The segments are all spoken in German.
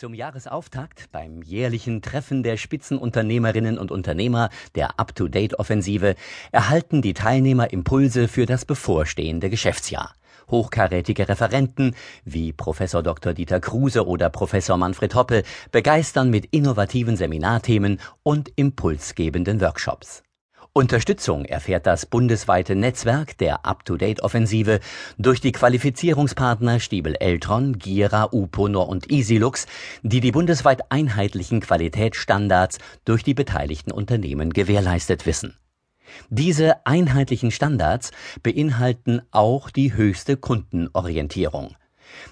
Zum Jahresauftakt beim jährlichen Treffen der Spitzenunternehmerinnen und Unternehmer der Up-to-Date-Offensive erhalten die Teilnehmer Impulse für das bevorstehende Geschäftsjahr. Hochkarätige Referenten wie Professor Dr. Dieter Kruse oder Professor Manfred Hoppe begeistern mit innovativen Seminarthemen und impulsgebenden Workshops. Unterstützung erfährt das bundesweite Netzwerk der Up-to-Date-Offensive durch die Qualifizierungspartner Stiebel Eltron, Gira, Uponor und Easylux, die die bundesweit einheitlichen Qualitätsstandards durch die beteiligten Unternehmen gewährleistet wissen. Diese einheitlichen Standards beinhalten auch die höchste Kundenorientierung.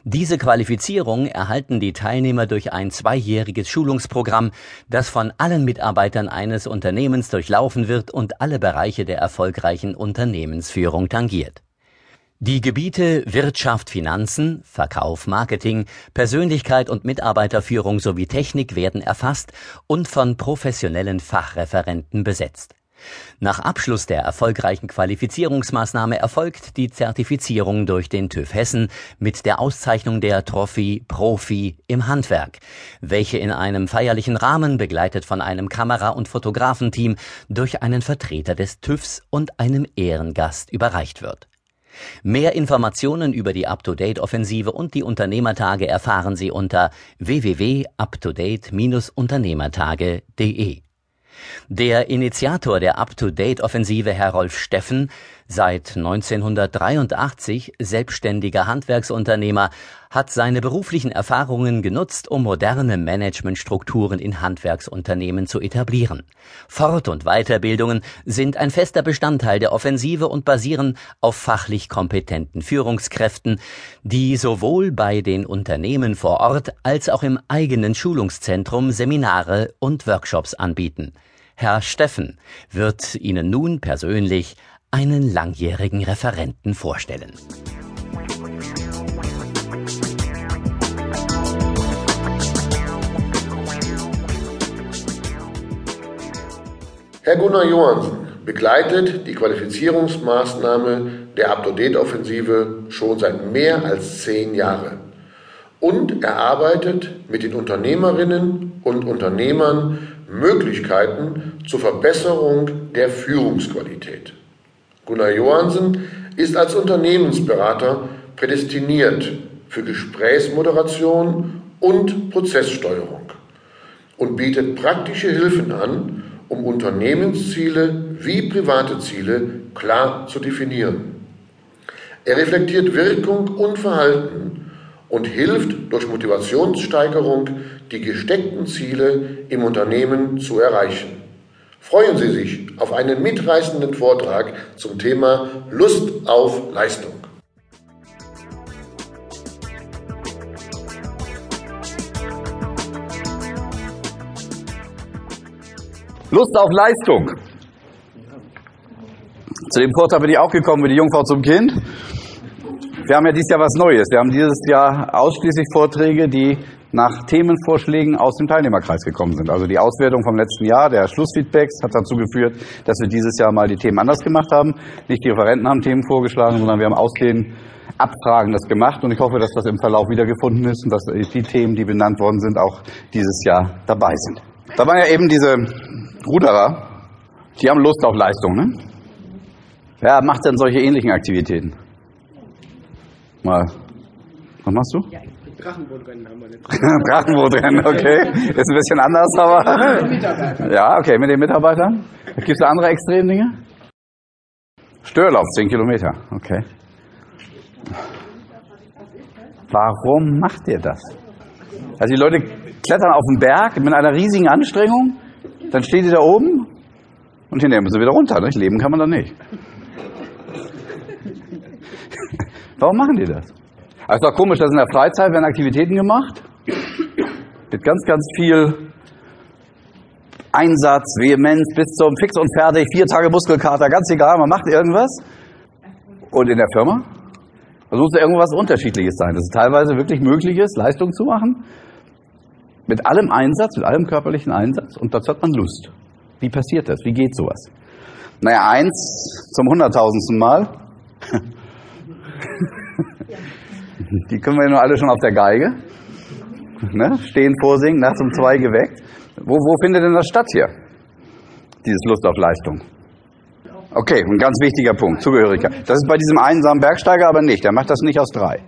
Diese Qualifizierung erhalten die Teilnehmer durch ein zweijähriges Schulungsprogramm, das von allen Mitarbeitern eines Unternehmens durchlaufen wird und alle Bereiche der erfolgreichen Unternehmensführung tangiert. Die Gebiete Wirtschaft, Finanzen, Verkauf, Marketing, Persönlichkeit und Mitarbeiterführung sowie Technik werden erfasst und von professionellen Fachreferenten besetzt. Nach Abschluss der erfolgreichen Qualifizierungsmaßnahme erfolgt die Zertifizierung durch den TÜV Hessen mit der Auszeichnung der Trophy Profi im Handwerk, welche in einem feierlichen Rahmen begleitet von einem Kamera- und Fotografenteam durch einen Vertreter des TÜVs und einem Ehrengast überreicht wird. Mehr Informationen über die Up-to-Date-Offensive und die Unternehmertage erfahren Sie unter www.uptodate-unternehmertage.de. Der Initiator der Up-to-Date-Offensive, Herr Rolf Steffen, seit 1983 selbstständiger Handwerksunternehmer, hat seine beruflichen Erfahrungen genutzt, um moderne Managementstrukturen in Handwerksunternehmen zu etablieren. Fort- und Weiterbildungen sind ein fester Bestandteil der Offensive und basieren auf fachlich kompetenten Führungskräften, die sowohl bei den Unternehmen vor Ort als auch im eigenen Schulungszentrum Seminare und Workshops anbieten. Herr Steffen wird Ihnen nun persönlich einen langjährigen Referenten vorstellen. Herr Gunnar Johansen begleitet die Qualifizierungsmaßnahme der Up-to-Date-Offensive schon seit mehr als zehn Jahren und erarbeitet mit den Unternehmerinnen und Unternehmern Möglichkeiten zur Verbesserung der Führungsqualität. Gunnar Johansen ist als Unternehmensberater prädestiniert für Gesprächsmoderation und Prozesssteuerung und bietet praktische Hilfen an, um Unternehmensziele wie private Ziele klar zu definieren. Er reflektiert Wirkung und Verhalten und hilft durch Motivationssteigerung, die gesteckten Ziele im Unternehmen zu erreichen. Freuen Sie sich auf einen mitreißenden Vortrag zum Thema Lust auf Leistung. Lust auf Leistung. Zu dem Vortrag bin ich auch gekommen wie die Jungfrau zum Kind. Wir haben ja dieses Jahr was Neues. Wir haben dieses Jahr ausschließlich Vorträge, die nach Themenvorschlägen aus dem Teilnehmerkreis gekommen sind. Also die Auswertung vom letzten Jahr, der Schlussfeedbacks hat dazu geführt, dass wir dieses Jahr mal die Themen anders gemacht haben. Nicht die Referenten haben Themen vorgeschlagen, sondern wir haben aus den Abfragen das gemacht und ich hoffe, dass das im Verlauf wiedergefunden ist und dass die Themen, die benannt worden sind, auch dieses Jahr dabei sind. Da waren ja eben diese Ruderer, die haben Lust auf Leistung, ne? Wer macht denn solche ähnlichen Aktivitäten? Mal. Was machst du? Ja, Drachenbootrennen haben wir nicht. Drachenbootrennen, okay. Ist ein bisschen anders, aber. Ja, okay, mit den Mitarbeitern. Gibt es andere Extremdinge? Störlauf, 10 Kilometer, okay. Warum macht ihr das? Also die Leute klettern auf den Berg mit einer riesigen Anstrengung, dann steht ihr da oben und hinterher müssen sie wieder runter. Nicht? Leben kann man dann nicht. Warum machen die das? Also ist doch komisch, dass in der Freizeit werden Aktivitäten gemacht. Mit ganz, ganz viel Einsatz, Vehemenz bis zum Fix und Fertig, vier Tage Muskelkater, ganz egal, man macht irgendwas. Und in der Firma? Also muss irgendwas Unterschiedliches sein, dass es teilweise wirklich möglich ist, Leistung zu machen. Mit allem Einsatz, mit allem körperlichen Einsatz. Und dazu hat man Lust. Wie passiert das? Wie geht sowas? Naja, eins zum hunderttausendsten Mal. Die können wir nur alle schon auf der Geige. ne, stehen vorsingen, nachts um zwei geweckt. Wo, wo findet denn das statt hier? Dieses Lust auf Leistung. Okay, ein ganz wichtiger Punkt, Zugehörigkeit. Das ist bei diesem einsamen Bergsteiger aber nicht. Der macht das nicht aus drei.